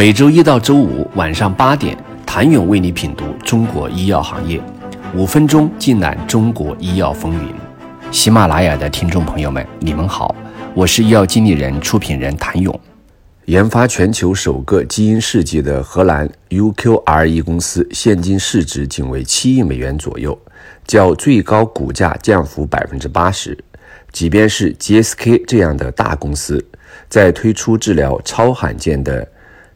每周一到周五晚上八点，谭勇为你品读中国医药行业，五分钟尽览中国医药风云。喜马拉雅的听众朋友们，你们好，我是医药经理人、出品人谭勇。研发全球首个基因试剂的荷兰 UQRE 公司，现金市值仅为七亿美元左右，较最高股价降幅百分之八十。即便是 GSK 这样的大公司，在推出治疗超罕见的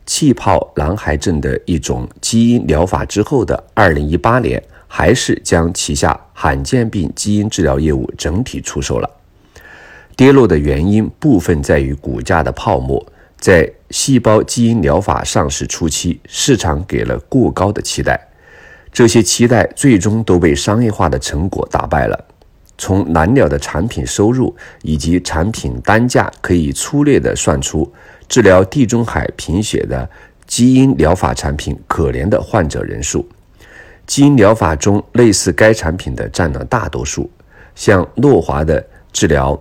气泡囊癌症的一种基因疗法之后的2018年，还是将旗下罕见病基因治疗业务整体出售了。跌落的原因部分在于股价的泡沫。在细胞基因疗法上市初期，市场给了过高的期待，这些期待最终都被商业化的成果打败了。从蓝鸟的产品收入以及产品单价，可以粗略地算出治疗地中海贫血的基因疗法产品可怜的患者人数。基因疗法中，类似该产品的占了大多数，像诺华的治疗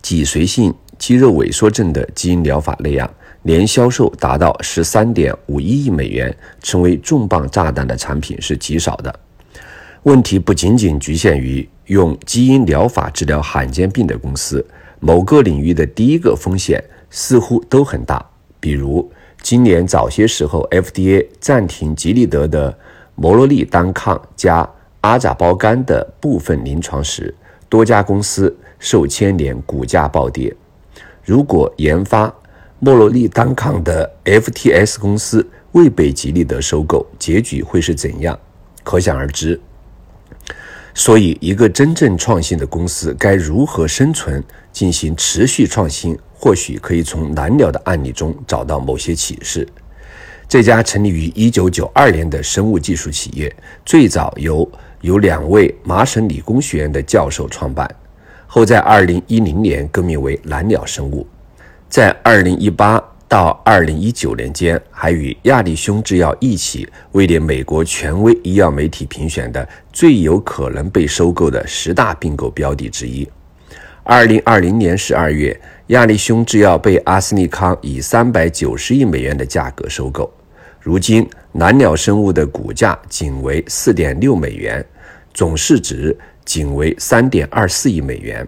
脊髓性肌肉萎缩症的基因疗法那样，年销售达到十三点五一亿美元，成为重磅炸弹的产品是极少的。问题不仅仅局限于用基因疗法治疗罕见病的公司，某个领域的第一个风险似乎都很大。比如，今年早些时候，FDA 暂停吉利德的摩洛利单抗加阿扎包干的部分临床时，多家公司受牵连，股价暴跌。如果研发莫洛利单抗的 FTS 公司未被吉利德收购，结局会是怎样？可想而知。所以，一个真正创新的公司该如何生存、进行持续创新？或许可以从蓝鸟的案例中找到某些启示。这家成立于1992年的生物技术企业，最早由由两位麻省理工学院的教授创办，后在2010年更名为蓝鸟生物，在2018。到二零一九年间，还与亚利兄制药一起位列美国权威医药媒体评选的最有可能被收购的十大并购标的之一。二零二零年十二月，亚利兄制药被阿斯利康以三百九十亿美元的价格收购。如今，蓝鸟生物的股价仅为四点六美元，总市值仅为三点二四亿美元。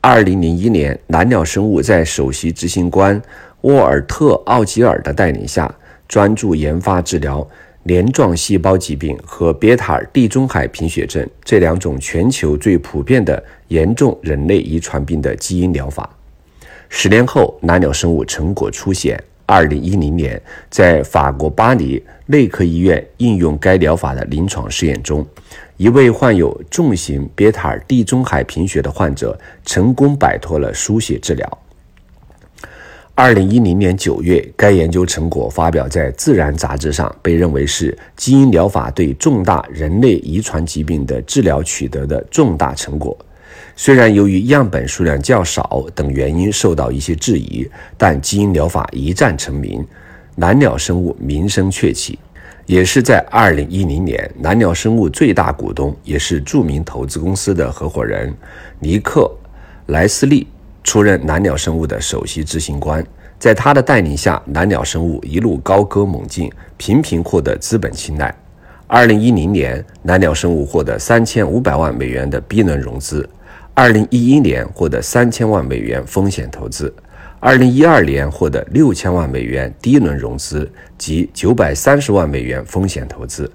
二零零一年，蓝鸟生物在首席执行官。沃尔特·奥吉尔的带领下，专注研发治疗镰状细胞疾病和别塔地中海贫血症这两种全球最普遍的严重人类遗传病的基因疗法。十年后，蓝鸟生物成果出现。二零一零年，在法国巴黎内科医院应用该疗法的临床试验中，一位患有重型贝塔地中海贫血的患者成功摆脱了输血治疗。二零一零年九月，该研究成果发表在《自然》杂志上，被认为是基因疗法对重大人类遗传疾病的治疗取得的重大成果。虽然由于样本数量较少等原因受到一些质疑，但基因疗法一战成名，蓝鸟生物名声鹊起。也是在二零一零年，蓝鸟生物最大股东，也是著名投资公司的合伙人尼克莱斯利。出任蓝鸟生物的首席执行官，在他的带领下，蓝鸟生物一路高歌猛进，频频获得资本青睐。二零一零年，蓝鸟生物获得三千五百万美元的 B 轮融资；二零一一年获得三千万美元风险投资；二零一二年获得六千万美元第一轮融资及九百三十万美元风险投资。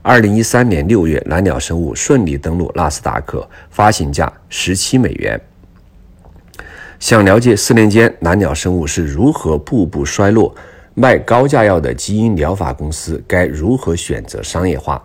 二零一三年六月，蓝鸟生物顺利登陆纳斯达克，发行价十七美元。想了解四年间蓝鸟生物是如何步步衰落，卖高价药的基因疗法公司该如何选择商业化，